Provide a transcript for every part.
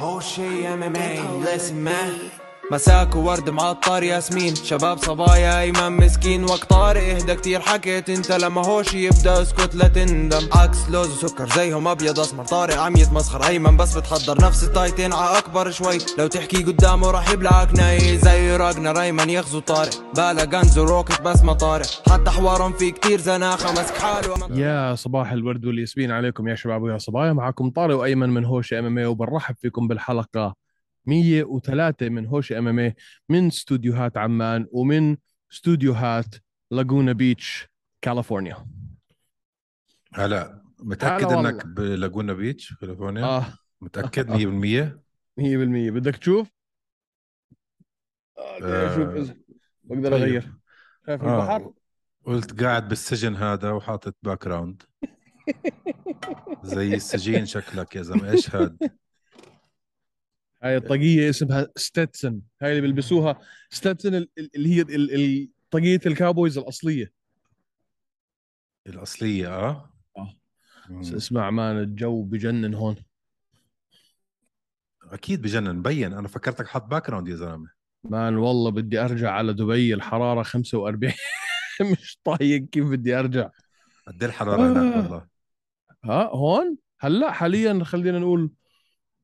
هو شي ام ام اي listen man. مساك وورد معطر ياسمين. شباب صبايا ايمن مسكين. وقت طارق إهدى كتير حكيت أنت لما هوش يبدأ اسكت لا تندم. عكس لوز وسكر زيهم أبيض أسمر. طارق عم يتمسخر أيمن بس بتحضر نفس التايتين ع أكبر شوي. لو تحكي قدامه راح يبلعك ناي. زي راجنا أيمن يغزو طارق. بالا غنز وروكت بس ما طارق. حتى حوارهم في كتير زناخة. مسك حاله يا صباح الورد والياسمين. عليكم يا شباب ويا صبايا. معكم طارق وأيمن من هوش إم إم اي وبنرحب فيكم بالحلقة 103 من هوش MMA من استوديوهات عمان ومن استوديوهات لاجونا بيتش كاليفورنيا. هلا متأكد هلا إنك بلاجونا بيتش كاليفورنيا؟ آه. متأكد 100% 100% بدك تشوف؟ آه آه، بقدر طيب. أغير. شايف آه. البحر؟ قلت قاعد بالسجن هذا وحاطط background زي السجين شكلك يا زلمة. إيش هاد؟ هاي الطاقية اسمها Stetson هاي اللي بيلبسوها. Stetson ال- ال- اللي هي ال- ال- طاقية ال cowboys الأصلية. الأصلية آه. آه. بس اسمع man الجو بجنن هون. أكيد بجنن مبين. أنا فكرتك حاط background يا زلمة. man والله بدي أرجع على دبي الحرارة 45 مش طايق كيف بدي أرجع. قد إيه الحرارة هناك آه. والله؟ ها هون؟ هلأ حاليا خلينا نقول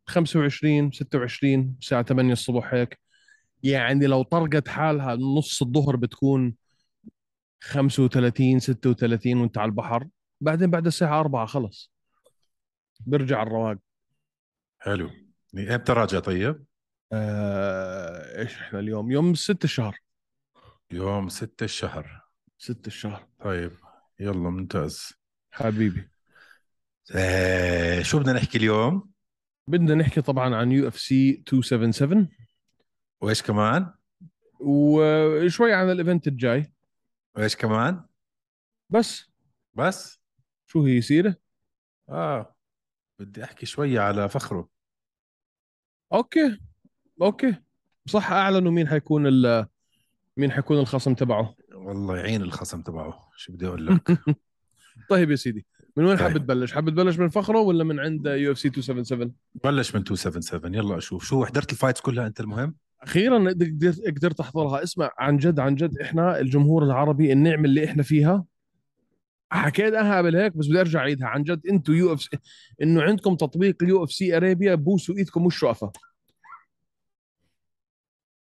25 26 الساعة 8 الصبح هيك. يعني لو طرقت حالها نص الظهر بتكون 35 36 وانت على البحر. بعدين بعد الساعة 4 خلص. بيرجع الرواق. حلو. إمتى راجع طيب؟ آه إيش إحنا اليوم؟ يوم 6 الشهر. يوم 6 الشهر. 6 الشهر. طيب يلا ممتاز. حبيبي. آه شو بدنا نحكي اليوم؟ بدنا نحكي طبعا عن UFC 277 وإيش كمان؟ وشوي عن ال event الجاي. وإيش كمان؟ بس. بس؟ شو هي سيرة آه بدي أحكي شوية على فخره. okay. okay. صح أعلنوا مين حيكون ال مين حيكون الخصم تبعه. والله يعين الخصم تبعه. شو بدي أقول لك؟ طيب يا سيدي. من وين طيب. حابب تبلش؟ حابب تبلش من فخرة ولا من عند UFC 277 بلش من 277 يلا أشوف. شو حضرت ال fights كلها أنت المهم؟ أخيرا قدرت قدرت أحضرها. اسمع عن جد عن جد إحنا الجمهور العربي النعمه اللي إحنا فيها. حكيت أنا قبل هيك بس بدي أرجع أعيدها. عن جد أنتم UF إنه عندكم تطبيق ال UFC Arabia بوسوا إيدكم وش وقفا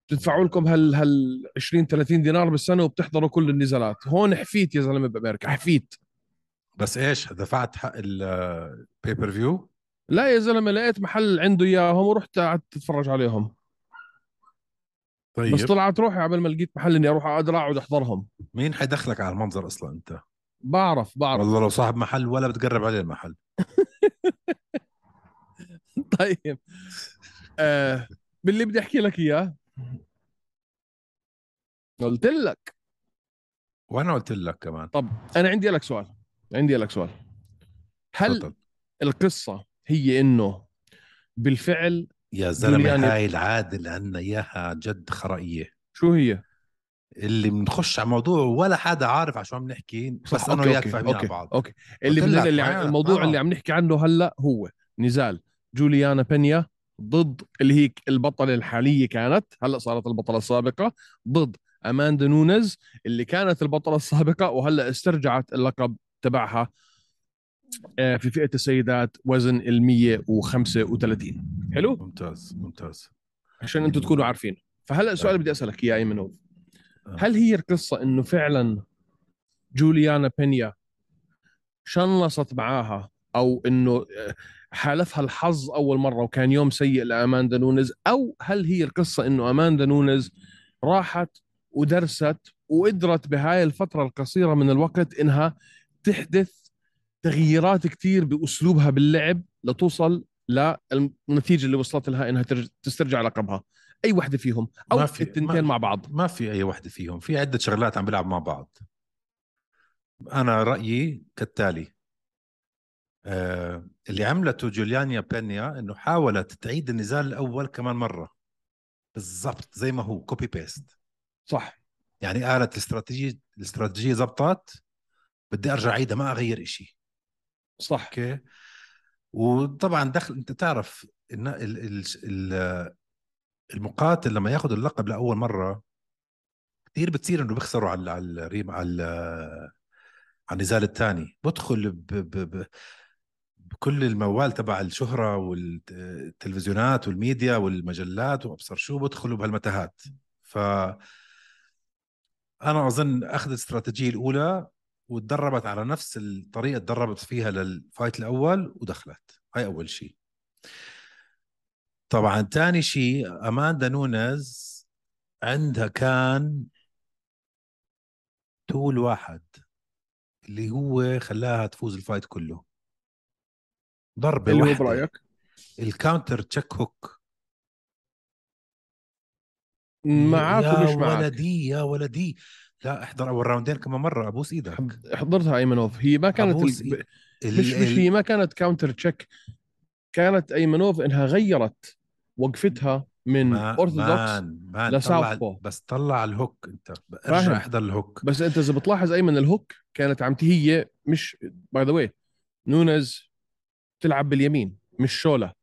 بتدفعوا لكم هال هال 20 30 دينار بالسنة وبتحضروا كل النزالات. هون حفيت يا زلمة بأمريكا حفيت. بس إيش دفعت حق ال pay-per-view لا يا زلمة لقيت محل عنده إياهم ورحت قعدت أتفرج عليهم. طيب. بس طلعت روحي قبل ما لقيت محل إني أروح أقدر اقعد احضرهم مين حيدخلك على المنظر أصلا أنت؟ بعرف بعرف. والله لو صاحب محل ولا بتقرب عليه المحل. طيب. آه باللي بدي أحكي لك إياه؟ قلت لك. وأنا قلت لك كمان. طب أنا عندي لك سؤال. عندي لك سؤال. هل تفضل. القصة هي إنه بالفعل يا زلمة جولياني- هاي العادة اللي عندنا إياها جد خرائية. شو هي؟ اللي بنخش على موضوع ولا حدا عارف على شو عم نحكي بس صح أنا وياك فاهمين على بعض. أوكي. اللي اللي آه، عم الموضوع آه. اللي عم نحكي عنه هلأ هو نزال. جوليانا بينيا ضد اللي هي البطلة الحالية كانت هلأ صارت البطلة السابقة ضد أماندا نونز اللي كانت البطلة السابقة وهلأ استرجعت اللقب تبعها آه، في فئة السيدات وزن ال 135 حلو؟ ممتاز ممتاز. عشان أنتم تكونوا عارفين. فهلا السؤال اللي بدي أسألك إياه أيمن آه. هل هي القصة إنه فعلا جوليانا بينيا شنصت معاها أو إنه آه، حالفها الحظ أول مرة وكان يوم سيء لأماندا نونز أو هل هي القصة إنه أماندا نونز راحت ودرست وقدرت بهاي الفترة القصيرة من الوقت إنها تحدث تغييرات كثير بأسلوبها باللعب لتوصل للنتيجه اللي وصلت لها إنها ترج- تسترجع لقبها. أي وحدة فيهم؟ أو ما في- التنتين ما- مع بعض. ما في أي وحدة فيهم. في عدة شغلات عم بيلعب مع بعض. أنا رأيي كالتالي آه اللي عملته جوليانيا بينيا إنه حاولت تعيد النزال الأول كمان مرة. بالضبط زي ما هو copy paste صح. يعني قالت الاستراتيجيه الاستراتيجية زبطت بدي أرجع اعيدها ما أغير إشي. صح. أوكي؟ وطبعا دخل أنت تعرف الن- ال- ال- ال- المقاتل لما ياخذ اللقب لأول مرة كثير بتصير إنه بيخسروا على على ال rem- على على النزال الثاني بدخل ب ب ب بكل الموال تبع الشهرة والتلفزيونات والميديا والمجلات وأبصر شو بدخلوا بهالمتاهات. ف أنا أظن اخذت الاستراتيجية الأولى وتدربت على نفس الطريقة تدربت فيها لل fight الأول ودخلت. هاي أول شيء. طبعا ثاني شيء أماندا نونز عندها كان tool واحد اللي هو خلاها تفوز ال fight كله. ضربة اللي هو واحدة. برأيك؟ ال counter check hook معاك يا ومش معاك. ولدي يا ولدي. لا احضر أول راوندين كمان مرة أبوس إيدك. حضرتها أيمنوف. هي ما كانت ال... ال- مش مش هي ما كانت counter check كانت أيمنوف إنها غيرت وقفتها من orthodox ل southpaw. بس طلع ال hook أنت. ارجع احضر ال hook بس أنت إذا بتلاحظ أيمن ال hook كانت عم هي مش by the way نونز تلعب باليمين مش شمال.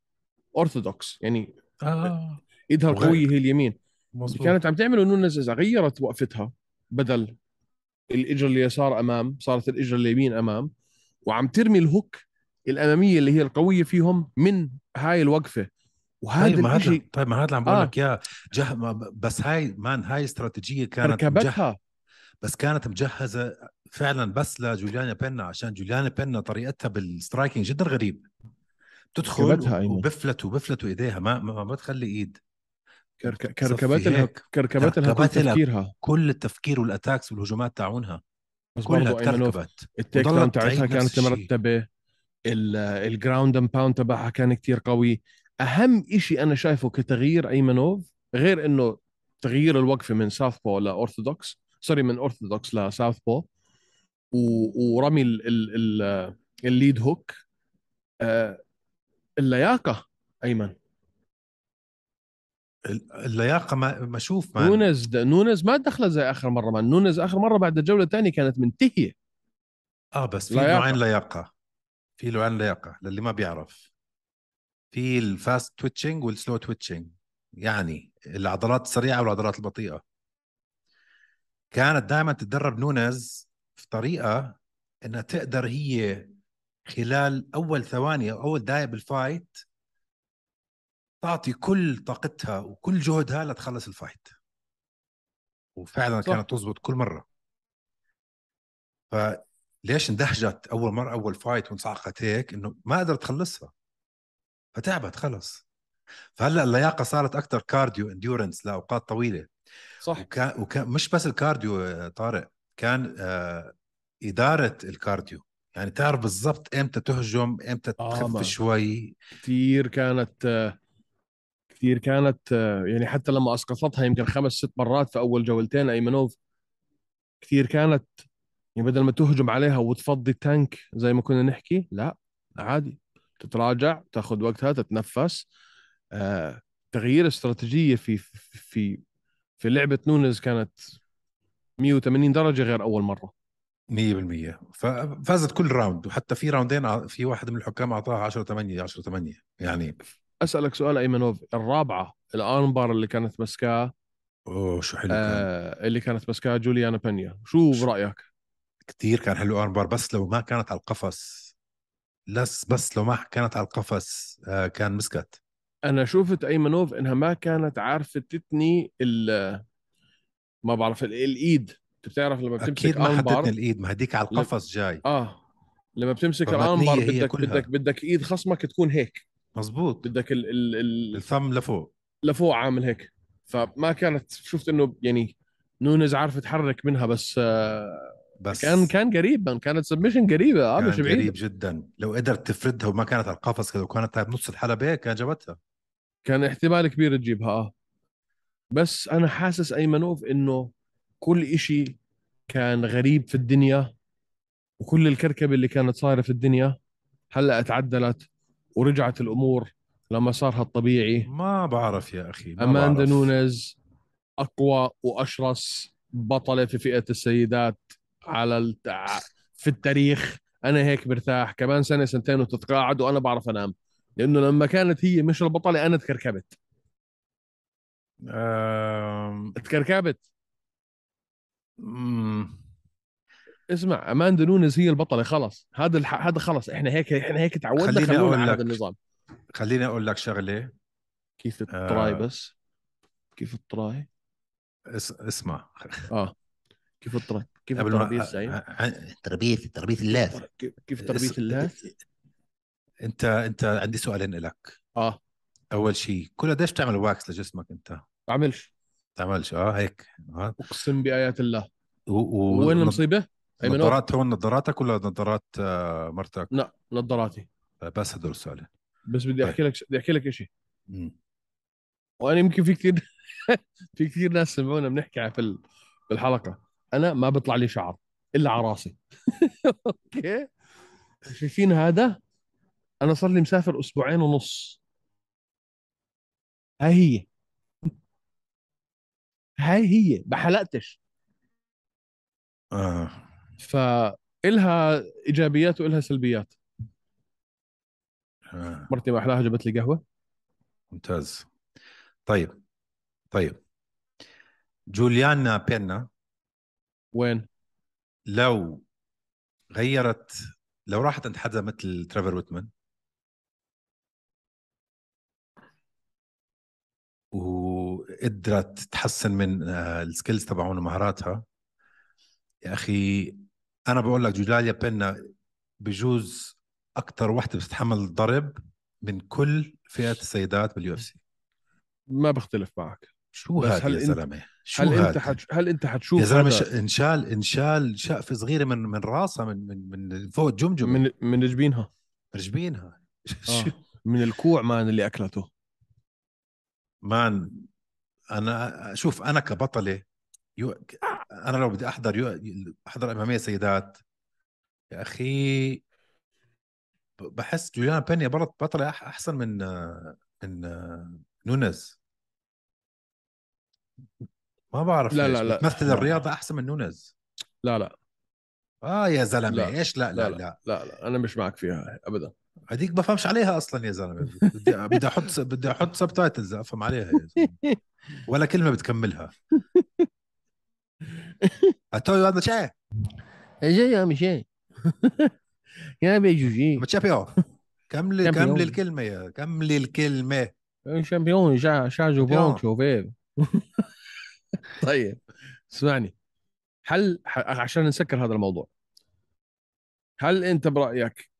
اورثودوكس يعني آه. إيدها القوية هي اليمين. مظبوط. كانت عم تعمله نونز إذا غيرت وقفتها بدل الإجر اليسار أمام صارت الإجر اليمين أمام. وعم ترمي ال hook الأمامية اللي هي القوية فيهم من هاي الوقفة. وهذا طيب ما هذا طيب ما هذا اللي عم بقول آه. لك اياه جه ما- بس هاي man هاي استراتيجية كانت مجه... ركبتها. بس كانت مجهزة فعلا بس لجوليانا بينا عشان جوليانا بينا طريقتها بال striking جدا غريب. تدخل ركبتها أيمن. وبفلتوا بفلتوا ايديها ما ما, ما بتخلي إيد. كرك- صفي كركبت لها هيك. كركبت لها كل تفكيرها. كل التفكير وال attacks والهجومات تاعونها. كلها تركبت ال take down تاعتها كانت. مرتبة ال- ال ground and pound تبعها كان كتير قوي. أهم إشي أنا شايفه كتغيير أيمنوف غير إنه تغيير الوقفة من southpaw ل orthodox sorry من orthodox ل southpaw و- ورمي ال ال ال ال lead hook آه، اللياقة أيمن. اللياقة ما ما أشوف man نونز نونز ما دخل زي آخر مرة. man نونز آخر مرة بعد الجولة الثانية كانت منتهية. آه بس في لياقة. نوعين لياقة. في نوعين لياقة للي ما بيعرف. في ال fast twitching وال slow twitching يعني العضلات السريعة والعضلات البطيئة. كانت دائما تتدرب نونز في طريقة إنها تقدر هي خلال أول ثواني أو أول دقائق بال fight تعطي كل طاقتها وكل جهدها لتخلص ال fight. وفعلا صح. كانت تزبط كل مرة. فليش اندهشت أول مرة أول fight وانصعقت هيك؟ إنه ما قدرت تخلصها فتعبت خلص. فهلأ اللياقة صارت أكثر cardio endurance لأوقات طويلة. صح. وكان وكان مش بس ال cardio آه، طارق كان آه إدارة الكارديو. يعني تعرف بالضبط إمتى تهجم إمتى آه، تخف ما. شوي. كثير كانت آه، كثير كانت آه، يعني حتى لما أسقطتها يمكن خمس ست مرات في أول جولتين أيمنوف كثير كانت يعني بدل ما تهجم عليها وتفضي التانك زي ما كنا نحكي لا عادي تتراجع تاخذ وقتها تتنفس. آه، تغيير استراتيجية في في في لعبة نونز كانت 180 درجة غير أول مرة. 100% ففازت كل round وحتى في راوندين ع- في واحد من الحكام أعطاها 10 8 10 8 يعني. أسألك سؤال أيمنوف الرابعة ال armbar اللي كانت مسكاه أوه شو حلو كان. آه اللي كانت مسكاه جوليانا بينيا شو برأيك؟ كثير كان حلو armbar بس لو ما كانت على القفص. لس بس لو ما كانت على القفص آه كان مسكت. أنا شفت أيمنوف إنها ما كانت عارفة تتني ال ما بعرف ال- الإيد. أنت بتعرف لما بتمسك أكيد ما armbar الإيد ما هديك على القفص جاي. آه لما بتمسك هي بدك. بدك بدك إيد خصمك تكون هيك. مزبوط بدك ال ال ال ال thumb لفوق. لفوق عامل هيك. فما كانت شفت إنه يعني نونز عارف يتحرك منها بس بس كان كان قريب من كانت submission قريبة. آه مش قريب بعيد جدا. لو قدرت تفردها وما كانت على القفص لو كانت بنص الحلبة كان جابتها. كان احتمال كبير تجيبها آه. بس أنا حاسس ايمنوف إنه كل إشي كان غريب في الدنيا وكل الكركبة اللي كانت صايرة في الدنيا هلأ اتعدلت. ورجعت الأمور لمسارها الطبيعي ما بعرف يا أخي ما أماندا. نونز أقوى وأشرس بطلة في فئة السيدات على التع... في التاريخ. أنا هيك برتاح. كمان سنة سنتين وتتقاعد وأنا بعرف أنام. لأنه لما كانت هي مش البطلة أنا تكركبت. آم، تكركبت. اسمع أماندا نونز هي البطلة خلص هذا الح... هذا خلص إحنا هيك إحنا هيك تعودنا خليني خلونا أقول على. هذا النظام. خليني أقول لك شغلة. كيف التراي آه. بس؟ كيف التراي؟ اس... اسمع. آه. كيف التراي كيف الترابيز تربيه تربيه اللاث كيف تربيه اس- اللاث أنت أنت عندي سؤالين لك. آه. أول شيء كل قديش بتعمل واكس لجسمك أنت؟ بعملش. تعملش آه هيك. آه أقسم بآيات الله. و... و... وين المصيبة؟ ايمن. نظارات هون نظاراتك ولا نظارات آه، مرتك؟ لا نظاراتي بس هدول السؤالين. بس بدي أحكي لك بدي أحكي لك شيء. وأنا يمكن في كثير في كثير ناس سمعونا بنحكي في الحلقة. أنا ما بيطلع لي شعر إلا على راسي. أوكي؟ شايفين هذا؟ أنا صار لي مسافر أسبوعين ونص. هاي هي. هاي هي. ما حلقتش. آه. فإلها إيجابيات وإلها سلبيات. آه. مرتي ما احلاها جابت لي قهوة. ممتاز. طيب طيب. جوليانا بينا. وين؟ لو غيرت لو راحت عند حدا مثل تريفور ويتمان. وقدرت تحسن من آه، ال skills تبعون ومهاراتها يا أخي أنا بقول لك جوليا بينا بجوز أكثر وحدة بتتحمل الضرب من كل فئة السيدات بال UFC. ما بختلف معك. شو هذا يا زلمة؟ شو هل أنت؟ حتش... هل أنت حتشوف يا زلمة ش- انشال إنشال شقفة صغيرة من من راسها من من من فوق الجمجمه من من من جبينها رجبينها. آه. من الكوع man اللي أكلته. man أنا شوف أنا كبطلة يو... أنا لو بدي أحضر يو... أحضر MMA سيدات يا أخي بحس جوليانا بينيا برضه بطلة أح- أحسن من من نونز ما بعرف لا، ليش لا، لا. بتمثل. الرياضة أحسن من نونز لا لا آه يا زلمة لا. إيش لا لا لا لا, لا لا أنا مش معك فيها ابدا هذيك بفهمش عليها أصلا يا زلمة بدي بدي أحط بدي أحط subtitles أفهم عليها يا زلمة. ولا كلمة بتكملها اتوي هذا شيء جاي يا مشي يا بيجوجي ما تشابيو شامبيون. كملي الكلمة يا كملي الكلمة شامبيون شا شاجو. بونك شوفير طيب اسمعني هل عشان نسكر هذا الموضوع. هل انت برأيك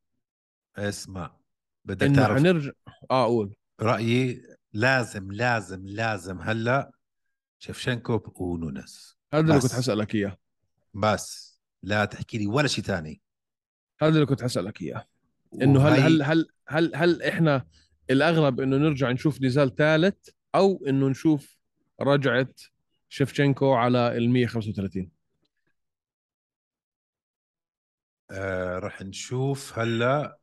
اسمع. بدك تعرف حنرجع آه أقول رأيي لازم لازم لازم هلا شفشنكو ونونس هذا اللي. كنت حسألك إياه. بس. لا تحكي لي ولا شيء ثاني هذا اللي كنت حسألك إياه. إنه هل هل هل هل هل إحنا الاغلب إنه نرجع نشوف نزال ثالث أو إنه نشوف رجعه شفشنكو على ال 135 آه رح نشوف هلا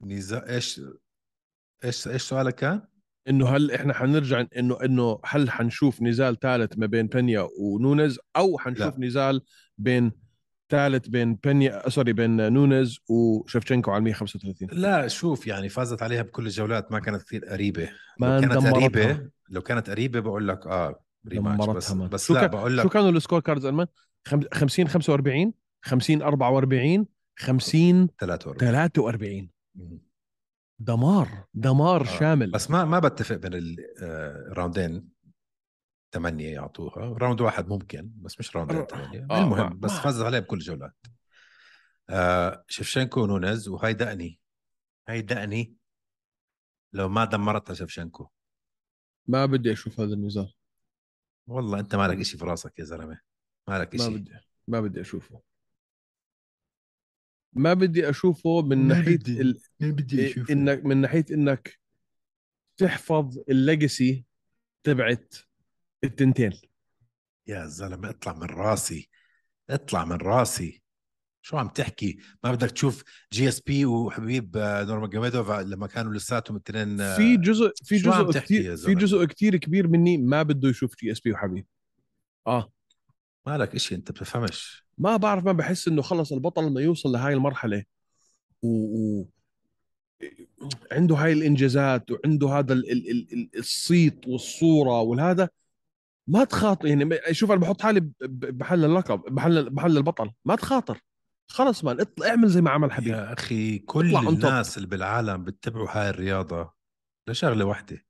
نزا إيش إيش إيش سؤالك كان؟ إنه هل إحنا حنرجع إنه إنه هل حنشوف نزال ثالث ما بين بينيا ونونز أو حنشوف لا. نزال بين ثالث بين بينيا sorry بين نونز وشفشنكو على 135 لا شوف يعني فازت عليها بكل الجولات ما كانت كثير قريبة ما لو كانت. قريبة لو كانت قريبة بقول لك آه rematch بس. بس شو لا بقول شو لك كانوا ال scorecards المن 50 45 50 44 50 43 43 مم. دمار دمار آه. شامل. بس ما ما بتفق بين الراوندين ثمانية يعطوها. round واحد ممكن بس مش راوندين آه. ثمانية آه، المهم ما- بس ما- فاز عليه بكل الجولات آه شفشنكو ونونز وهاي دقني. هاي دقني. لو ما دمرتها شفشنكو ما بدي أشوف هذا النزال. والله أنت مالك إشي في راسك يا زلمة. مالك ما إشي. بدي ما بدي أشوفه. ما بدي أشوفه من ما ناحية بدي. ال... ما بدي إيه، انك من ناحية إنك تحفظ ال legacy تبعت التنتين. يا زلمة اطلع من راسي اطلع من راسي. شو عم تحكي؟ ما بدك تشوف GSP وحبيب آه، نورمان جاميدوف لما كانوا لساتهم الاثنين آه، في جزء في جزء كتير في؟ جزء كتير كبير مني ما بده يشوف GSP وحبيب. آه. مالك إشي أنت بتفهمش. ما بعرف ما بحس إنه خلص البطل لما يوصل لهاي المرحلة. و... و... عنده هاي الإنجازات وعنده هذا ال ال ال ال- الصيت والصورة والهذا ما تخاطر. يعني شوف أنا بحط حالي ب- ب- بحل اللقب بحل بحل البطل. ما تخاطر. خلص man اطلع اعمل زي ما عمل حبيب. يا أخي كل. الناس اللي بالعالم بتتبعوا هاي الرياضة لشغلة واحدة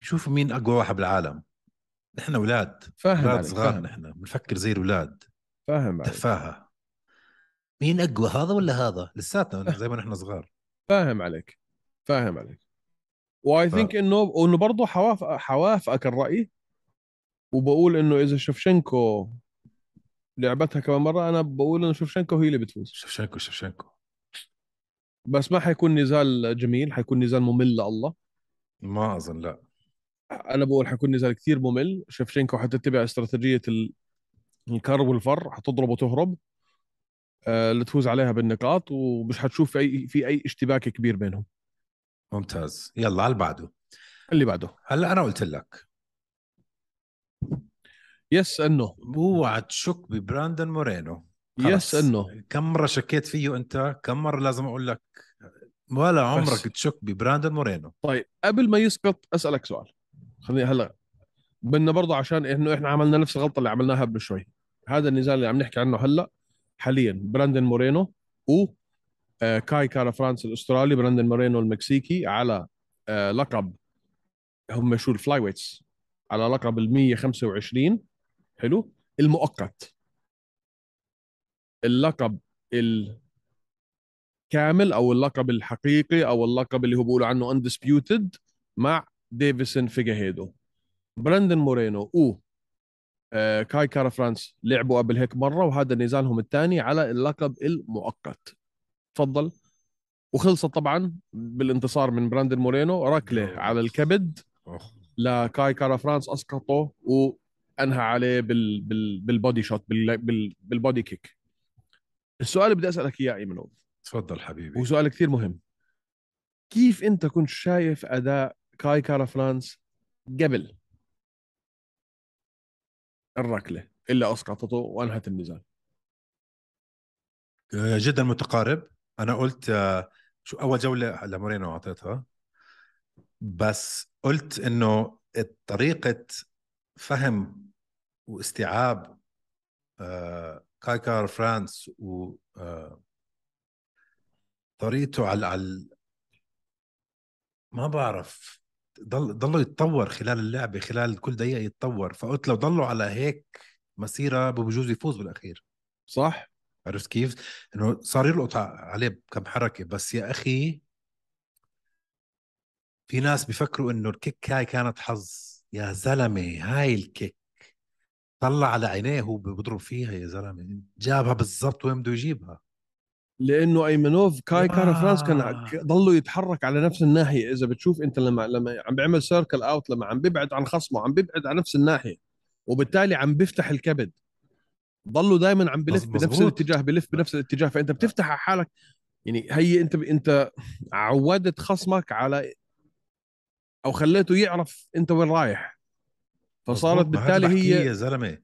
شوفوا مين أقوى واحد بالعالم. نحن أولاد فاهم أولاد صغار نحن. بنفكر زي الاولاد فاهم عليك تفاهة. مين أقوى هذا ولا هذا؟ لساتنا زي ما نحن صغار. فاهم عليك فاهم عليك. واي ثينك إنه وإنه برضه حواف حوافقك الرأي. وبقول إنه إذا شفشنكو لعبتها كمان مرة أنا بقول إنه شفشنكو هي اللي بتفوز. شفشنكو شفشنكو بس ما حيكون نزال جميل حيكون نزال ممل لله. ما أظن لا. أنا بقول حيكون نزال كثير ممل. شفشنكو حتتبع استراتيجية ال- الكر والفر حتضرب وتهرب آه، اللي تفوز عليها بالنقاط ومش حتشوف في أي في أي اشتباك كبير بينهم. ممتاز. يلا على اللي بعده. اللي بعده. هلا أنا قلت لك. يس انه اوعى تشك ببراندن مورينو. yes. انه كم مرة شكيت فيه أنت؟ كم مرة لازم أقول لك؟ ولا عمرك تشك ببراندن مورينو. طيب قبل ما يسقط أسألك سؤال. خليني هلا بدنا برضه عشان إنه إحنا عملنا نفس الغلطة اللي عملناها قبل شوي. هذا النزال اللي عم نحكي عنه هلأ حاليا براندن مورينو و آه، كاي كارا فرانس الأسترالي براندن مورينو المكسيكي على آه، لقب هم شو ال flyweights على لقب ال 125 حلو؟ المؤقت. اللقب الكامل أو اللقب الحقيقي أو اللقب اللي هو بيقولوا عنه undisputed مع ديفيسون فيجاهيدو براندن مورينو و آه، كاي كارا فرانس لعبوا قبل هيك مرة وهذا نزالهم الثاني على اللقب المؤقت. تفضل. وخلصت طبعا بالانتصار من براندن مورينو. ركله على الكبد. لكاي كارا فرانس أسقطه وأنهى عليه بال بال بال body shot بال بال بال body kick. السؤال اللي بدي أسألك إياه ايمن تفضل حبيبي. هو سؤال كثير مهم. كيف أنت كنت شايف أداء كاي كارا فرانس قبل؟ الركلة اللي أسقطته وأنهت النزال. آه، جدا متقارب. أنا قلت آه، شو أول جولة لمورينو أعطيتها بس قلت إنه طريقة فهم واستيعاب آه، كاي كار فرانس و طريقته على على ما بعرف ضل ضلوا يتطور خلال اللعبه خلال كل دقيقة يتطور. فقلت لو ضلوا على هيك مسيرة بجوز يفوز بالأخير. صح. عرفت كيف؟ إنه صار يلقط عليه بكم حركة. بس يا أخي في ناس بيفكروا إنه ال kick هاي كانت حظ. يا زلمة هاي ال kick. طلع على عينيه وهو بضرب فيها يا زلمة. جابها بالضبط وين بده يجيبها. لأنه أيمنوف كاي كارا آه. فرانس كان ضلوا يتحرك على نفس الناحية. إذا بتشوف أنت لما لما عم بيعمل circle out لما عم بيبعد عن خصمه عم بيبعد عن نفس الناحية وبالتالي عم بيفتح الكبد. ضلوا دائما عم بلف مظبوط. بنفس الاتجاه بلف بنفس الاتجاه. فأنت بتفتح على حالك. يعني هي أنت أنت عودت خصمك على أو خليته يعرف أنت وين رايح. فصارت بالتالي هي يا زلمة.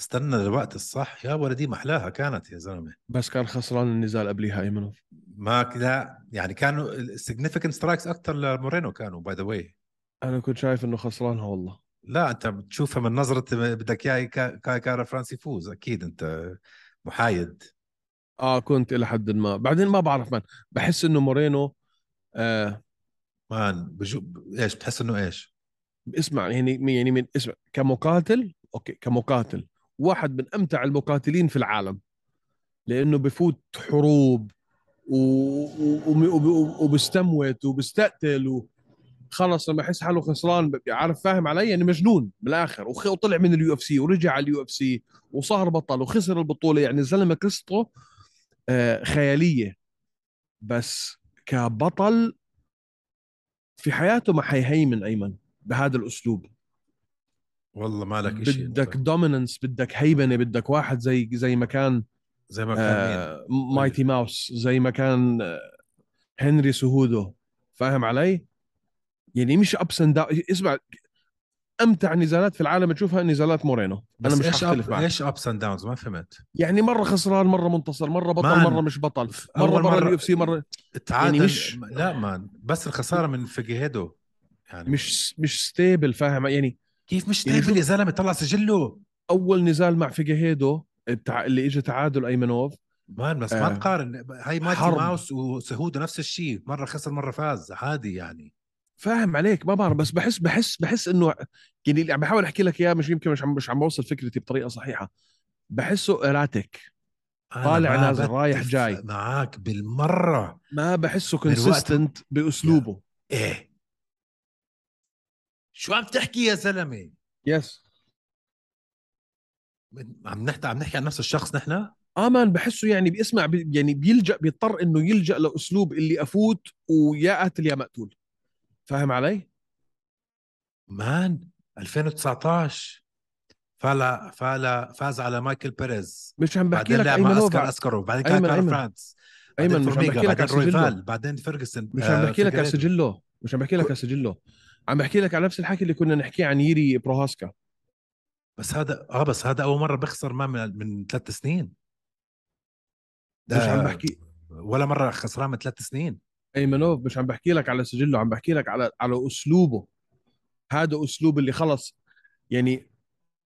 استنى للوقت الصح. يا ولدي محلاها كانت يا زلمة. بس كان خسران النزال قبليها ايمنوف ما لا يعني كانوا ال significant strikes أكثر لمورينو كانوا by the way أنا كنت شايف إنه خسرانها والله. لا أنت بتشوفها من نظرة بدك اياه كا- كاي كارا فرانس يفوز أكيد أنت محايد. آه كنت إلى حد ما. بعدين ما بعرف من. بحس إنه مورينو آه man بجو إيش بتحس إنه إيش؟ اسمع يعني يعني من اسمع كمقاتل أوكي كمقاتل. واحد من أمتع المقاتلين في العالم لأنه بفوت حروب و... و... و... وبستموت وبستقتل. خلص لما يحس حاله خسران عارف فاهم علي؟ يعني مجنون بالاخر وخ- وطلع من ال UFC ورجع على ال UFC وصار بطل وخسر البطولة. يعني الزلمه قصته آه خيالية. بس كبطل في حياته ما حيهيمن أيمن بهذا الأسلوب. والله مالك شيء بدك dominance بدك هيبنه بدك واحد زي زي ما كان زي ما كان مين. آه مايتي ماوس زي ما كان آه هنري سيهودو فاهم علي؟ يعني مش ups and اسمع أمتع نزالات في العالم تشوفها نزالات مورينو أنا مش إيش أب... معك. إيش ups and downs ما فهمت. يعني مرة خسران مرة منتصر مرة بطل man، مرة مش بطل. مرة برا ال UFC مره تعادل. يعني مش- لا man بس الخسارة من فيجيريدو. يعني مش مش stable فاهم؟ يعني كيف مش يعني stable شوف- يا زلمة؟ طلع سجله. أول نزال مع فيجيريدو التع... اللي اجى تعادل أيمنوف. man بس آه. ما تقارن. هاي مايتي حرب. ماوس وسيهودو نفس الشيء. مرة خسر مرة فاز. عادي يعني. فاهم عليك ما بعرف. بس بحس بحس بحس إنه يعني اللي عم بحاول أحكي لك إياه مش يمكن مش عم مش عم بوصل فكرتي بطريقة صحيحة. بحسه erratic طالع نازل، رايح جاي. معك بالمرة. ما بحسه consistent بأسلوبه. إيه. شو عم تحكي يا زلمة؟ yes عم نحكي عم نحكي عن نفس الشخص نحن؟ آه مان بحسه يعني بيسمع بي يعني بيلجأ بيضطر إنه يلجأ لأسلوب اللي أفوت ويا قاتل يا مقتول. فاهم علي؟ مان 2019 فالا فالا فاز على مايكل بيريز. مش عم بحكي بعدين لك أيمن اسكار نوفا أسكارو. بعدين كان أيمن. فرانس. أيمن مش عم بحكي لك بعدين على رويفال بعدين فيرجسون مش آه، عم بحكي لك على. سجله. مش عم بحكي لك على سجله. عم بحكي لك على نفس الحكي اللي كنا نحكيه عن ييري بروهاسكا. بس هذا آه بس هذا أول مرة بيخسر ما من من ثلاث سنين. مش عم بحكي ولا مرة خسران من ثلاث سنين. ايمنوف مش عم بحكي لك على سجله عم بحكي لك على على أسلوبه. هذا أسلوب اللي خلص. يعني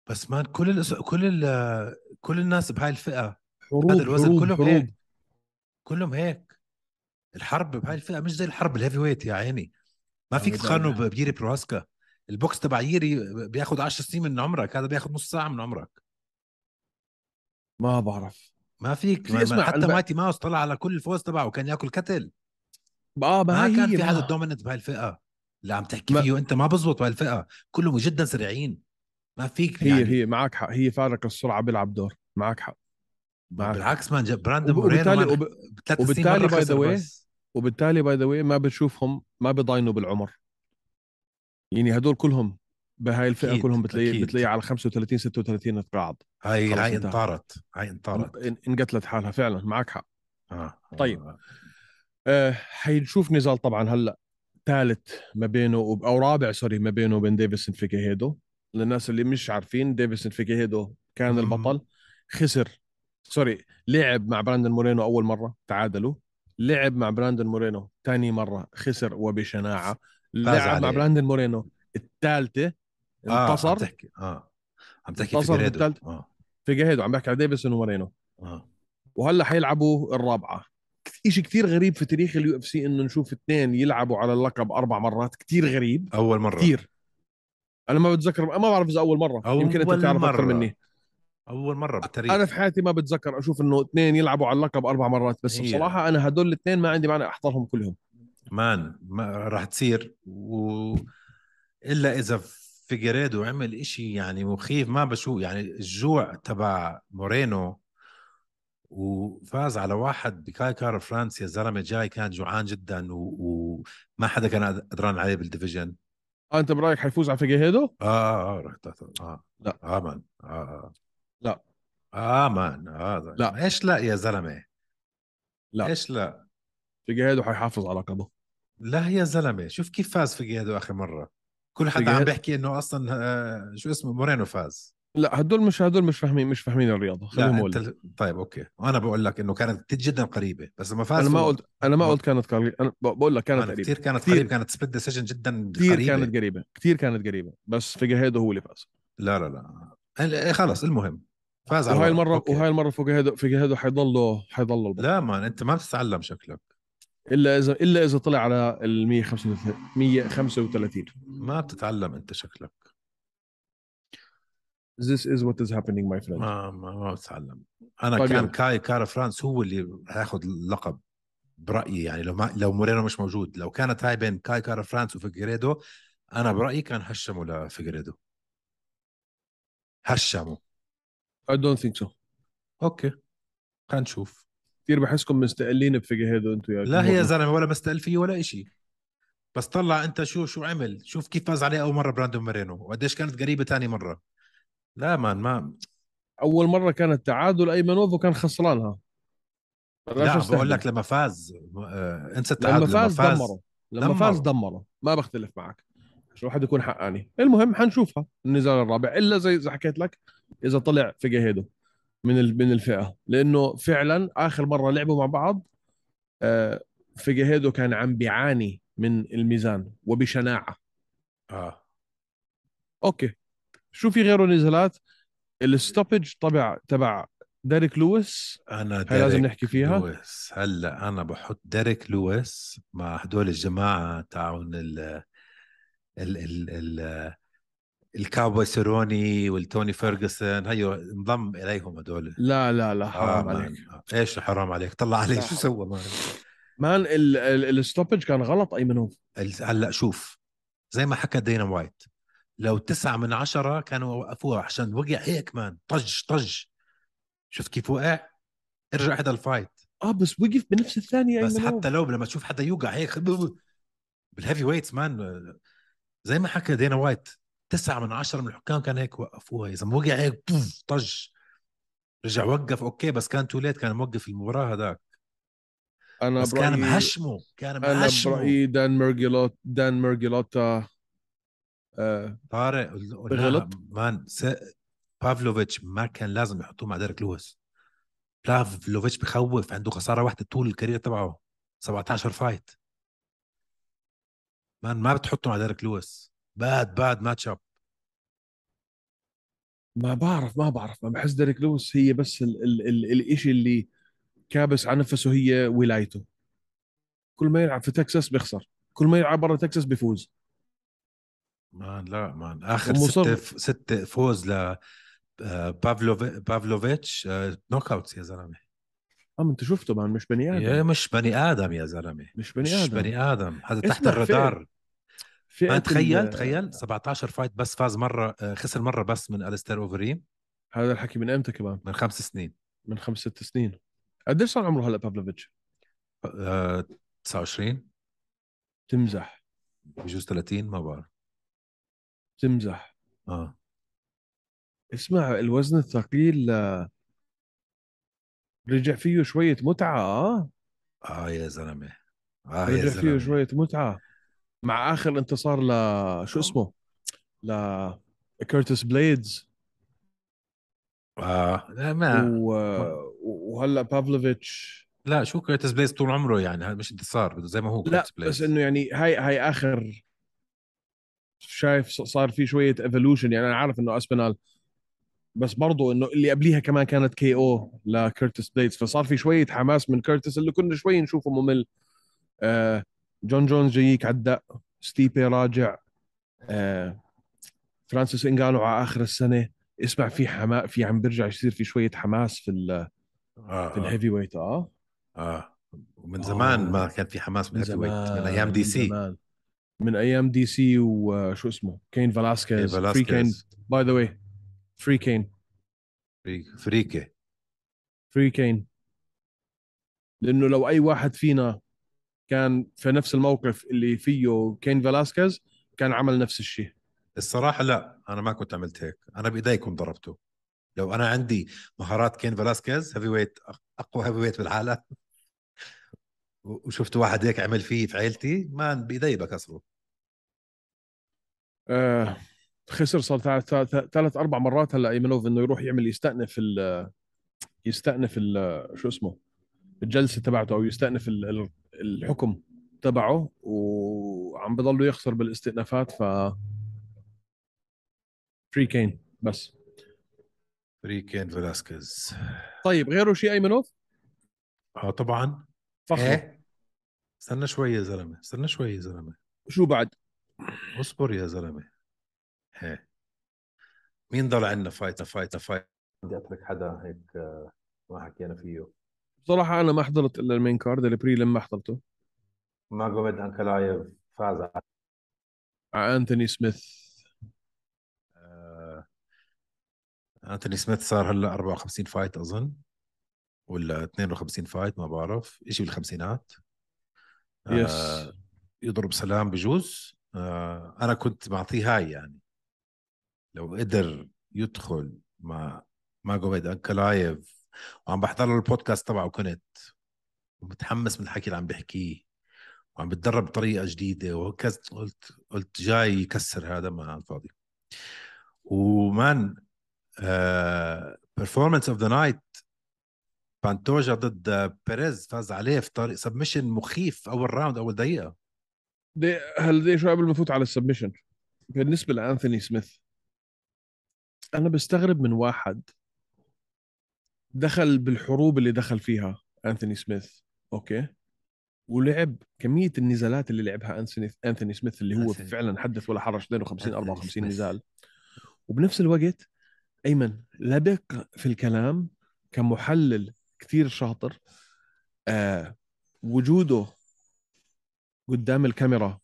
بس مان كل الأس... كل ال... كل الناس بهاي الفئة. حروب هذا الوزن حروب كلهم حروب. هيك. كلهم هيك. الحرب بهاي الفئة مش زي الحرب الهيفي ويت يا عيني. ما فيك تقارنه ييري بروهاسكا البوكس تبع ييري بياخذ 10 سنين من عمرك. هذا بياخذ نص ساعة من عمرك. ما بعرف. ما فيك. في ما اسمع، حتى الب- مايتي ماوس طلع على كل الفوز تبعه. وكان ياكل كتل آه ما, ما هي كان في حدا ما- dominant بهاي الفئة. اللي عم تحكي ما- فيه انت ما بزبط بهاي الفئة. كلهم جدا سريعين. ما فيك هي يعني. هي معك حق. هي فارق السرعة بيلعب دور. معك حق. معك بالعكس man جاب براندن وب- man وب- بثلاث سنين وبالتالي مرة by وبالتالي by the ما بتشوفهم ما بيضاينوا بالعمر يعني هدول كلهم بهاي الفئة أكيد، كلهم بتلاقي أكيد. بتلاقي على 35 36 تقاعد هاي هاي. انطارت هاي انطارت ان- انقتلت حالها فعلا معك حق آه. طيب. آه. آه حنشوف نزال طبعا هلأ ثالث ما بينه وب... أو رابع sorry ما بينه وبين ديفيسون فيجيريدو للناس اللي مش عارفين ديفيسون فيجيريدو كان. البطل خسر sorry لعب مع براندن مورينو أول مرة تعادلوا لعب مع براندن مورينو ثاني مرة خسر وبشناعة. لعب مع عليه. براندن مورينو الثالثة آه. عم انتصر تحكي. آه عم تحكي انتصر فيجريدو بالثالث. آه. فيجيريدو عم بحكي على ديفيسون ومورينو. آه. وهلا حيلعبوا الرابعة. شيء كتير غريب في تاريخ ال UFC إنه نشوف اثنين يلعبوا على اللقب أربع مرات. كتير غريب. أول مرة. كثير أنا ما بتذكر ما بعرف إذا أول مرة. أول يمكن أنت بتعرف أكثر. مني. أول مرة بالتاريخ. أنا في حياتي ما بتذكر أشوف إنه اثنين يلعبوا على اللقب أربع مرات بس هي. بصراحة أنا هدول الاثنين ما عندي مانع أحضرهم كلهم. مان ما راح تصير و إلا إذا فيجريدو عمل إشي يعني مخيف ما بشوف يعني الجوع تبع مورينو وفاز على واحد بكاي كارا فرانس يا زلمة جاي كان جوعان جدا و- وما حدا كان قدران عليه بال division. آه أنت برأيك حيفوز على فيجيهيدو آه آه آه رحت آه. لا. آه man آه آه. لا. آه man هذا لا. إيش لا يا زلمة؟ لا. إيش لا؟ فيجيريدو حيحافظ على لقبه لا يا زلمة شوف كيف فاز فيجيريدو آخر مرة. كل حدا عم بيحكي إنه أصلا آه شو اسمه مورينو فاز. لا هدول مش هدول مش فاهمين مش فاهمين الرياضة. لا خليهم أنت ال- طيب okay. وأنا بقول لك إنه كانت جدا قريبة بس لما فاز أنا ما قلت أنا ما ما- قلت كانت قريبة. أنا بقول لك كانت قريبة. كثير كانت كتير. قريبة كانت split decision جدا كثير قريبة. كانت قريبة. كثير كانت قريبة. بس فيجيريدو هو اللي فاز. لا لا لا. خلص المهم. فاز على وهاي. المره okay. وهاي المرة فيجيريدو فيجيريدو حيضله حيضله البطل. لا man أنت ما بتتعلم شكلك. إلا اذا إلا إذا طلع على ال 135 135 ما بتتعلم أنت شكلك. This is what is happening my friend. ما ما, ما بتتعلم. أنا طيب كان. كاي كارا فرانس هو اللي هياخذ اللقب برأيي يعني. لو ما لو مورينو مش موجود لو كانت هاي بين كاي كارا فرانس وفيجريدو أنا برأيي كان هشموا لفيجريدو. هشموا. I don't think so. okay. خلينا نشوف كثير بحسكم مستقلين بفيجيريدو أنتم يا لا جمهور. يا زلمة ولا مستقل فيه ولا إشي. بس طلع أنت شو شو عمل. شوف كيف فاز عليه أول مرة براندون مورينو وقديش كانت قريبة تاني مرة. لا مان ما أول مرة كانت تعادل أيمنوف وكان خسرانها. لا بقول لك لما فاز آه انسى لما التعادل فاز دمره. لما دمره. فاز دمره. ما بختلف معك. عشان الواحد يكون حقاني. المهم حنشوفها. النزال الرابع. إلا زي زي حكيت لك إذا طلع فيجاهيدو من من الفئة. لأنه فعلا آخر مرة لعبوا مع بعض آه، فيجاهيدو كان عم بيعاني من الميزان وبشناعة. آه. okay. شو في غيره نزالات ال stoppage طبع تبع ديريك لويس. أنا هاي لازم ديريك نحكي فيها. لويس. هلأ أنا بحط ديريك لويس مع هدول الجماعة تاعون ال ال ال ال الكاوبوي سيروني والتوني فيرجسون هيو انضم إليهم هدول. لا لا لا آه حرام man. عليك. آه. إيش حرام عليك؟ طلع عليه شو. سوى؟ man man ال- ال- ال stoppage كان غلط ايمنوف ال- هلأ شوف زي ما حكى دينا وايت لو تسعة من عشرة كانوا وقفوها عشان وقع هيك مان طج طج. شفت كيف وقع؟ ارجع هذا ال fight. آه بس وقف بنفس الثانية بس ايمنوف حتى لو لما تشوف حدا يوقع هيك بال heavyweights man. زي ما حكى دينا وايت تسعة من عشرة من الحكام كان هيك وقفوها. إذا ما وقع هيك بوف طج. رجع وقف. okay بس كان too late كان موقف المباراة هذاك. أنا بس كان مهشمه كان أنا مهشمه. برأيي دان ميرجلوت دان ميرجلوتا آه طارق بغلط؟ man س... بافلوفيتش ما كان لازم يحطوه مع ديريك لويس. بافلوفيتش بخوف عنده خسارة واحدة طول ال career تبعه. 17 fight man ما بتحطه مع ديريك لويس. bad bad match up ما بعرف ما بعرف. ما بحس ديريك لويس هي بس ال ال ال الإشي اللي كابس على نفسه هي ولايته. كل ما يلعب في تكساس بيخسر كل ما يلعب برا تكساس بيفوز. man لا man. آخر. ستة ستة فوز ل آه، بافلوفي... بافلوفيتش آه، knockouts يا زلمة. آه أنت شفته مان. مش بني آدم. يا مش بني آدم يا زلمة. مش بني مش آدم. بني آدم. هذا تحت الرادار. ما تخيل تخيل 17 fight بس فاز مرة آه، خسر مرة بس من أليستير اوفريم هذا الحكي من إمتى كمان؟ من خمس سنين. من خمس ست سنين. قديش صار عمره هلا بافلوفيتش؟ آه، 29 تمزح. بجوز 30 ما بعرف. تمزح. آه. اسمع الوزن الثقيل آه، رجع فيه شوية متعة آه؟ آه يا زلمة. آه يا رجع فيه زلمة. شوية متعة. مع آخر انتصار ل شو اسمه؟ ل كيرتس بليدز آه. لا ما. و... وهلا بافلوفيتش لا شو كيرتس بليز طول عمره يعني هذا مش انتصار بده زي ما هو لا بس إنه يعني هاي هاي آخر شايف صار في شوية evolution يعني أنا عارف إنه اسبينال بس برضو إنه اللي قبليها كمان كانت KO لكيرتس بليدز فصار في شوية حماس من كيرتس اللي كنا شوي نشوفه ممل. آه جون جونز جايك على الدق ستيبي راجع آه فرانسيس انجانو على آخر السنة. اسمع في حماس في عم بيرجع يصير في شوية حماس في ال آه في آه, ال heavyweight آه. آه. ومن زمان آه. ما كان في حماس من من weight من أيام D من C. زمان. من أيام DC وشو اسمه؟ كين فلاسكيز free كين. by the way free كين. فريك- فريكة. free كين. لأنه لو أي واحد فينا كان في نفس الموقف اللي فيه كين فلاسكيز كان عمل نفس الشيء. الصراحة لا أنا ما كنت عملت هيك. أنا بإيدي كنت ضربته. لو أنا عندي مهارات كين فلاسكيز heavyweight أقوى heavyweight بالعالم. وشفت واحد هيك عمل فيه في عيلتي ما بإيدي بكسره. آه خسر صار ثلاث أربع مرات هلأ ايمنوف إنه يروح يعمل يستأنف ال يستأنف ال شو اسمه؟ الجلسة تبعته أو يستأنف ال- ال- الحكم تبعه وعم بضله يخسر بالاستئنافات ف free كين بس. free كين فلاسكيز طيب غيره شيء أيمنوف؟ آه طبعا. فخمه إيه؟ استنى شوي يا زلمة استنى شوي يا زلمة. شو بعد؟ اصبر يا زلمة. إيه. مين ضل عندنا؟ fight fight fight بدي أترك حدا هيك آه، ما حكينا فيه. بصراحة أنا ما حضرت إلا ال main card ال prelim ما حضرته ماجوميد انكلايف فاز. على مع أنتوني سميث. آه، أنتوني سميث صار هلا 54 fight أظن ولا 52 فايت ما بعرف شيء بالخمسينات. yes. آه، يضرب سلام بجوز. آه، أنا كنت معطيه هاي يعني. لو قدر يدخل مع ماجوميد انكلايف وعم بحضر له البودكاست تبعه كنت ومتحمس من الحكي اللي عم بيحكيه. وعم بتدرب بطريقة جديدة. وهكذا قلت قلت جاي يكسر هذا ما الفاضي. و man performance of the night بانتوجا ضد بيريز فاز عليه في طريق submission مخيف أول round أول دقيقة. دي هل دي شو قبل ما نفوت على ال submission بالنسبة لأنثوني سميث أنا بستغرب من واحد دخل بالحروب اللي دخل فيها أنثوني سميث. أوكي؟ ولعب كمية النزالات اللي لعبها انثوني أنثوني سميث اللي هو أنثوني. فعلا حدث ولا حرج 52 أنثوني 54 سميث. نزال. وبنفس الوقت أيمن لبق في الكلام كمحلل كثير شاطر. آه وجوده قدام الكاميرا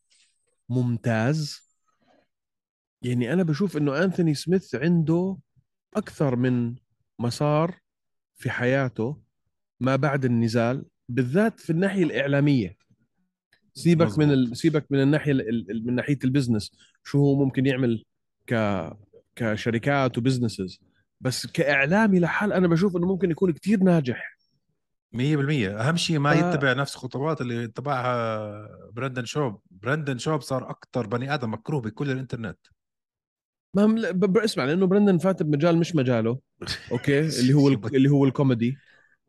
ممتاز. يعني أنا بشوف إنه أنثوني سميث عنده أكثر من مسار في حياته ما بعد النزال بالذات في الناحية الإعلامية. سيبك مزبوط. من ال... سيبك من الناحية ال... ال- من ناحية البزنس. شو هو ممكن يعمل ك كشركات و businesses. بس كإعلامي لحال أنا بشوف إنه ممكن يكون كتير ناجح. 100% أهم شيء ما ف- يتبع نفس خطوات اللي اتبعها برندن شاب. برندن شاب صار أكثر بني آدم مكروه بكل الإنترنت. ما هم... اسمع لأنه برندن فات بمجال مش مجاله أوكي؟ اللي هو ال... اللي هو الكوميدي.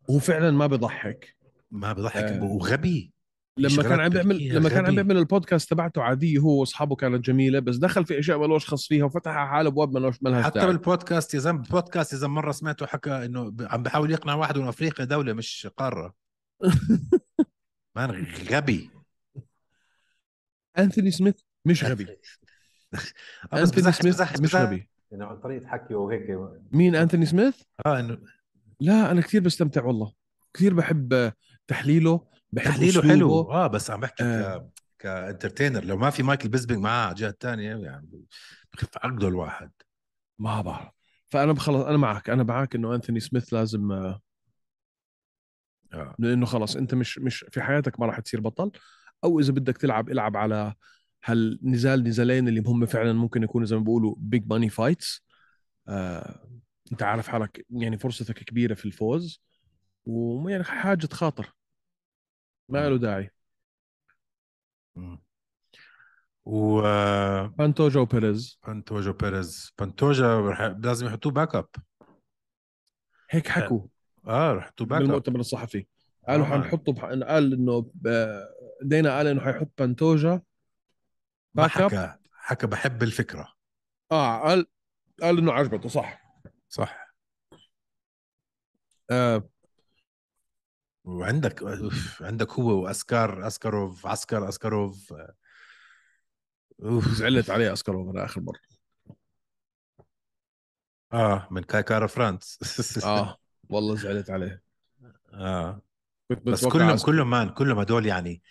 وهو فعلا ما بيضحك. ما بضحك آه. وغبي لما كان عم بيعمل لما كان عم غبي. بيعمل البودكاست تبعته عادية هو وأصحابه كانت جميلة بس دخل في أشياء ما له خص فيها وفتح على حاله ابواب ما لهاش حتى داعي. بالبودكاست يا زلمه بالبودكاست يا زلمه مرة سمعته حكى إنه عم بحاول يقنع واحد إنه أفريقيا دولة مش قارة. مان غبي. أنثوني سميث مش غبي. انثوني بزحش سميث مش غبي. يعني طريقه حكيه وهيك. مين انثوني سميث؟ آه انه لا أنا كثير بستمتع والله. كثير بحب تحليله بحب تحليله. حلو. آه بس عم بحكي آه. ك entertainer. لو ما في مايكل بيسبينج معاه على الجهه الثانية يعني بخف عقده الواحد. ما بعرف. فأنا بخلص أنا معك. أنا معك إنه انثوني سميث لازم آه، آه. لأنه خلص أنت مش مش في حياتك ما راح تصير بطل. أو إذا بدك تلعب العب على هالنزال نزالين اللي هم فعلا ممكن يكونوا زي ما بيقولوا big money fights آه، أنت عارف حالك يعني فرصتك كبيرة في الفوز ويعني حاجة خاطر ما له داعي. و آه، بانتوجا وبيريز بانتوجا بيريز. بانتوجا رح... لازم يحطوه backup هيك حكوا. آه رح يحطوه backup بالمؤتمر الصحفي. قالوا آه. حنحطه بح... قال إنه ب... دانا قال إنه حيحط بانتوجا ما حكى حكى بحب الفكرة. آه قال قال إنه عجبته صح. صح. آه. وعندك أوف. عندك هو وأسكار أسكاروف عسكر أسكاروف. أوف. زعلت عليه اسكروف أنا آخر مرة. آه من كايكارا فرانس. آه والله زعلت عليه. آه. بس كلهم كلهم مان كلهم هدول يعني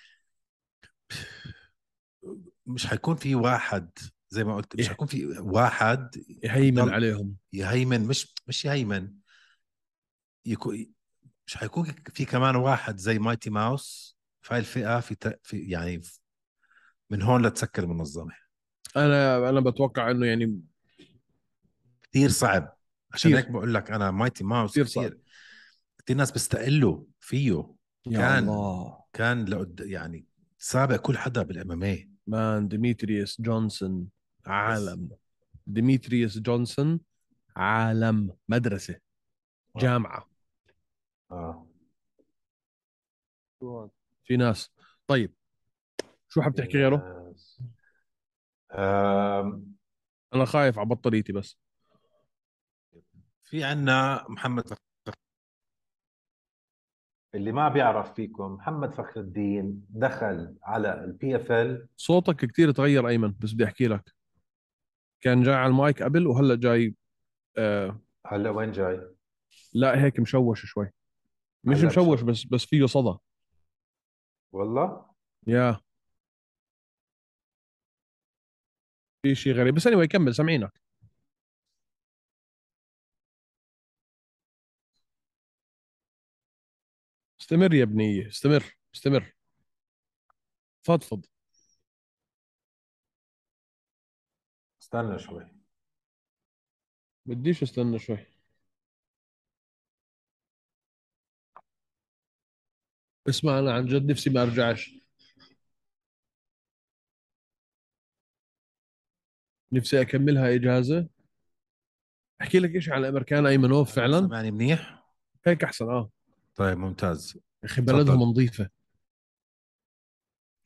مش حيكون في واحد زي ما قلت مش إيه. حيكون في واحد يهيمن عليهم. يهيمن مش مش يهيمن. يكون مش حيكون في كمان واحد زي مايتي ماوس في هاي الفئة في, ت... في يعني من هون لتسكر المنظمة. أنا أنا بتوقع إنه يعني كثير صعب. عشان. هيك بقول لك أنا مايتي ماوس كثير صعب. كثير ناس بيستقلوا فيه. يا كان- الله. كان لقد يعني سابق كل حدا بالاماميه مان ديميتريوس جونسون عالم. ديميتريوس جونسون عالم مدرسة جامعة. آه في ناس. طيب شو حاب تحكي غيره؟ أنا خايف على بطاريتي بس. في عنا محمد اللي ما بيعرف فيكم محمد فخر الدين دخل على ال PFL صوتك كتير تغير أيمن بس بدي أحكي لك. كان جاي على المايك قبل وهلأ جاي آه هلأ وين جاي؟ لا هيك مشوش شوي. مش مشوش. بس بس فيه صدى. والله؟ yeah. في شيء غريب. بس anyway كمل سامعينك. استمر يا ابني استمر استمر. فضفض. استنى شوي. بديش استنى شوي. اسمع أنا عن جد نفسي ما أرجعش. نفسي أكملها اجازه أحكي لك شيء على الأمريكان ايمنوف فعلا؟ سمعني منيح؟ هيك أحسن آه. طيب ممتاز. يا أخي بلدهم. نظيفة.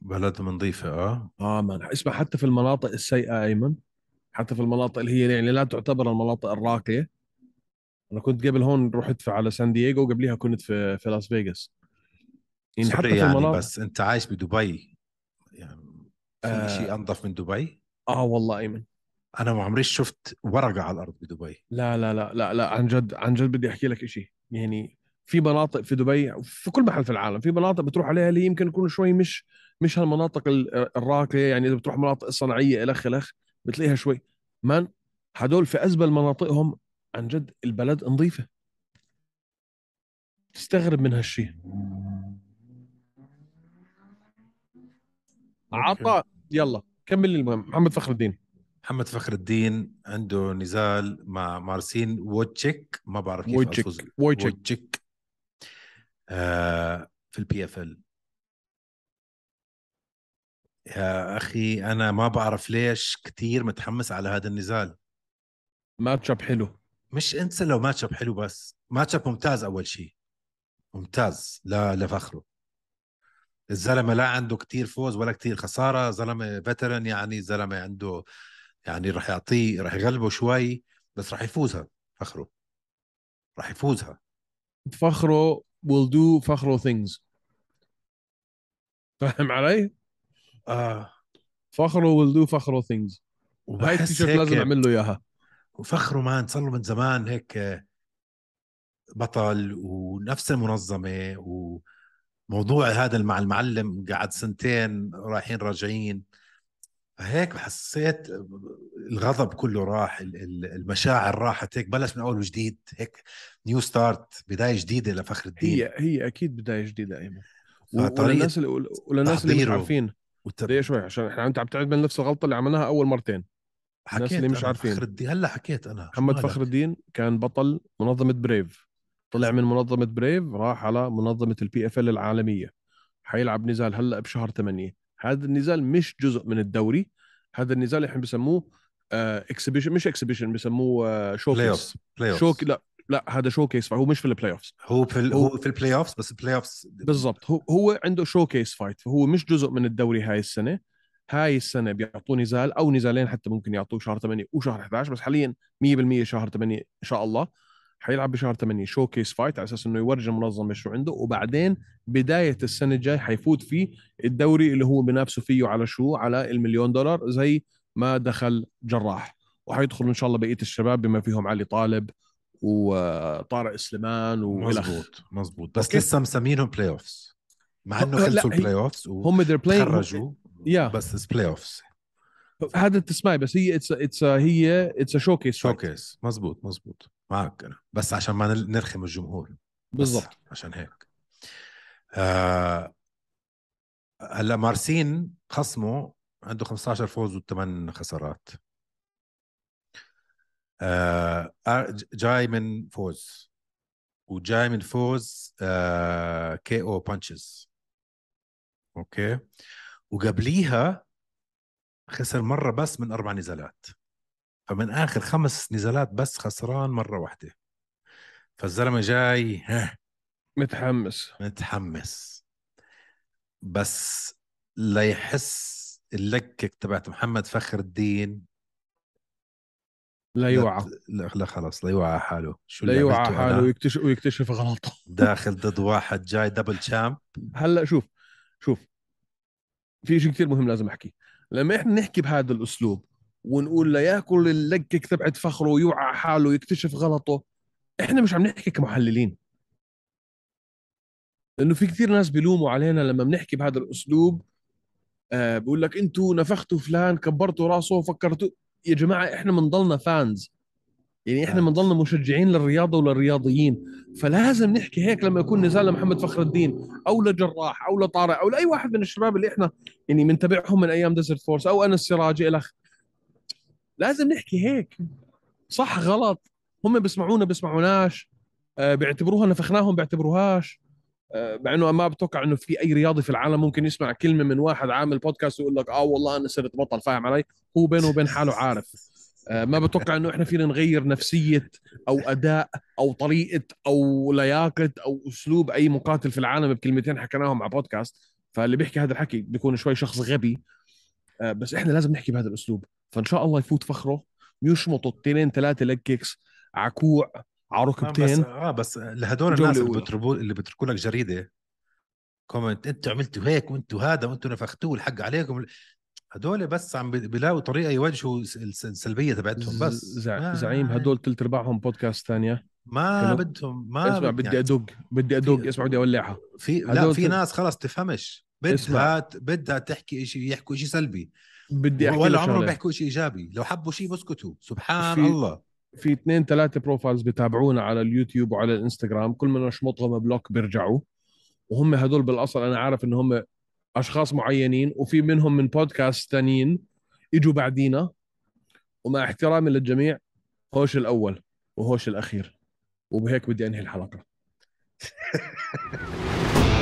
بلدهم نظيفة آه. آه مان أسمع حتى في المناطق السيئة أيمن. حتى في المناطق اللي هي يعني لا تعتبر المناطق الراقية. أنا كنت قبل هون رحت في على سان دييغو وقبليها كنت في في لاس فيغاس. يعني حتى في يعني المناطق بس أنت عايش بدبي. يعني في آه. شيء أنظف من دبي؟ آه والله أيمن. أنا ما عمري شفت ورقة على الأرض بدبي. لا لا لا لا لا عن جد عن جد بدي أحكي لك شيء يعني في مناطق في دبي في كل محل في العالم في مناطق بتروح عليها اللي يمكن يكون شوي مش مش هالمناطق ال- الراقية يعني إذا بتروح مناطق صناعية إلخ إلخ بتلاقيها شوي. مان هدول في أزبل مناطقهم عن جد البلد نظيفة. تستغرب من هالشيء عطاء يلا كمل لي المهم. محمد فخر الدين. محمد فخر الدين عنده نزال مع مارسين ووتشيك ما بعرف كيف. ووتشيك آه في ال PFL يا أخي أنا ما بعرف ليش كثير متحمس على هذا النزال. matchup حلو. مش أنسى لو matchup حلو بس. matchup ممتاز أول شيء ممتاز. لا لا فخره الزلمة لا عنده كتير فوز ولا كتير خسارة. زلمة veteran يعني زلمة عنده يعني راح يعطيه راح يغلبه شوي بس راح يفوزها. فخره. راح يفوزها. فخره will do فخره things. فاهم علي؟ آه. فخره will do فخره things. هاي وبحس التيشيرت لازم أعمل له إياها. وفخره man صار له من زمان هيك بطل ونفس المنظمة وموضوع هذا مع المعلم قعد سنتين رايحين راجعين. هيك حسيت الغضب كله راح ال- ال- المشاعر راحت هيك بلش من أول وجديد هيك new start بداية جديدة لفخر الدين. هي هي أكيد بداية جديدة أيمن. وللناس اللي وللناس اللي مش عارفين. والتب... دقيقة شوي عشان إحنا انت عم تعمل نفس الغلطه اللي عملناها أول مرتين. حكيت اللي مش عارفين. فخر الدين هلأ حكيت أنا محمد؟ فخر الدين كان بطل منظمة بريف طلع من منظمة بريف راح على منظمة ال PFL العالمية. حيلعب نزال هلأ بشهر 8 هذا النزال مش جزء من الدوري. هذا النزال إحنا بسموه exhibition مش exhibition بسموه showcase شوك لا لا هذا showcase فهو مش في ال playoffs هو في ال... هو- في ال playoff بس ال playoff بالضبط. هو هو عنده showcase fight فهو مش جزء من الدوري هاي السنة. هاي السنة بيعطوه نزال أو نزالين حتى ممكن يعطوه شهر 8 وشهر 11 بس حاليا 100% شهر 8 إن شاء الله. حيلعب بشهر 8 showcase fight على أساس إنه يورجي المنظمه شو عنده وبعدين بداية السنة الجاي حيفوت فيه الدوري اللي هو بينافسوا فيه على شو؟ على المليون دولار زي ما دخل جراح. وحيدخل إن شاء الله بقية الشباب بما فيهم علي طالب وطارق سليمان مزبوط مزبوط بس أوكي. لسه مسمينهم بلاي اوفز مع إنه خلصوا البلاي اوفز هم playing وتخرجوا يا. بس بلاي اوفز هذا تسمعي بس هي اتس اتس هي اتس شو كيس شوكيس مزبوط مزبوط معك أنا. بس عشان ما نرخم الجمهور. بالضبط. عشان هيك. آه هلا مارسين خصمه عنده 15 فوز وثمان خسارات. آه ج- جاي من فوز. وجاي من فوز آه KO punches أوكي؟ وقبليها خسر مرة بس من أربع نزالات. فمن آخر خمس نزالات بس خسران مرة واحدة. فالزلمة جاي ها؟ متحمس. متحمس. بس ليحس اللكك تبعت محمد فخر الدين. لا يوعى. لا, لا خلاص لا يوعى حاله. شو لا يوعى حاله؟ ويكتشف ويكتشف غلطه. داخل ضد واحد جاي دبل شامب هلا شوف شوف. في شيء كثير مهم لازم أحكي. لما إحنا نحكي بهذا الأسلوب ونقول لا ياكل اللكك تبعت فخره ويوعى حاله ويكتشف غلطه. إحنا مش عم نحكي كمحللين. لأنه في كثير ناس بيلوموا علينا لما بنحكي بهذا الأسلوب آه بقول لك إنتوا نفختوا فلان كبرتوا راسه فكرتوا. يا جماعة إحنا بنضلنا fans يعني إحنا. بنضلنا مشجعين للرياضة وللرياضيين. فلازم نحكي هيك لما يكون نزال لمحمد فخر الدين أو لجراح أو لطارق أو لأي واحد من الشباب اللي إحنا يعني بنتابعهم من أيام Desert Force أو انس سراجي الخ لازم نحكي هيك. صح غلط. هم بيسمعونا بيسمعوناش. آه بيعتبروها نفخناهم بيعتبروهاش. آه، مع إنه ما بتوقع إنه في أي رياضي في العالم ممكن يسمع كلمة من واحد عامل بودكاست ويقول لك آه والله أنا صرت بطل فاهم علي؟ هو بينه وبين حاله عارف. آه، ما بتوقع إنه إحنا فينا نغير نفسية أو أداء أو طريقة أو لياقة أو أسلوب أي مقاتل في العالم بكلمتين حكيناهم على بودكاست فاللي بيحكي هذا الحكي بيكون شوي شخص غبي. بس إحنا لازم نحكي بهذا الأسلوب. فإن شاء الله يفوت فخره يشمط اثنين ثلاثة ليج كيكس عكوع على آه بس ركبتين آه بس لهدول جولة الناس اللي أولى. بتربو اللي بتركوا لك جريدة. كومنت أنتوا عملتوا هيك وانتوا هذا وانتوا نفختوه الحق عليكم. هدول بس عم بي- بيلاقوا طريقة يواجهوا الس- الس- السلبية تبعتهم بس. زع- زعيم هدول ثلث أرباعهم بودكاست ثانية ما. بدهم ما اسمع بد- بدي يعني أدق بدي أدق في- اسمع بدي أولعها. في لا في تل- ناس خلص تفهمش. بدها بدها تحكي شيء يحكوا شيء سلبي. بدي أحكي ولا عمرهم بيحكوا شيء إيجابي. لو حبوا شيء بسكتوا. سبحان في- الله. في اثنين ثلاثة profiles بتابعونا على اليوتيوب وعلى الإنستغرام. كل ما نشمطهم block بيرجعوا. وهم هدول بالأصل أنا عارف إن هم أشخاص معينين وفي منهم من بودكاست ثانيين إجوا بعدينا. ومع احترامي للجميع هوش الأول وهوش الأخير. وبهيك بدي أنهي الحلقة.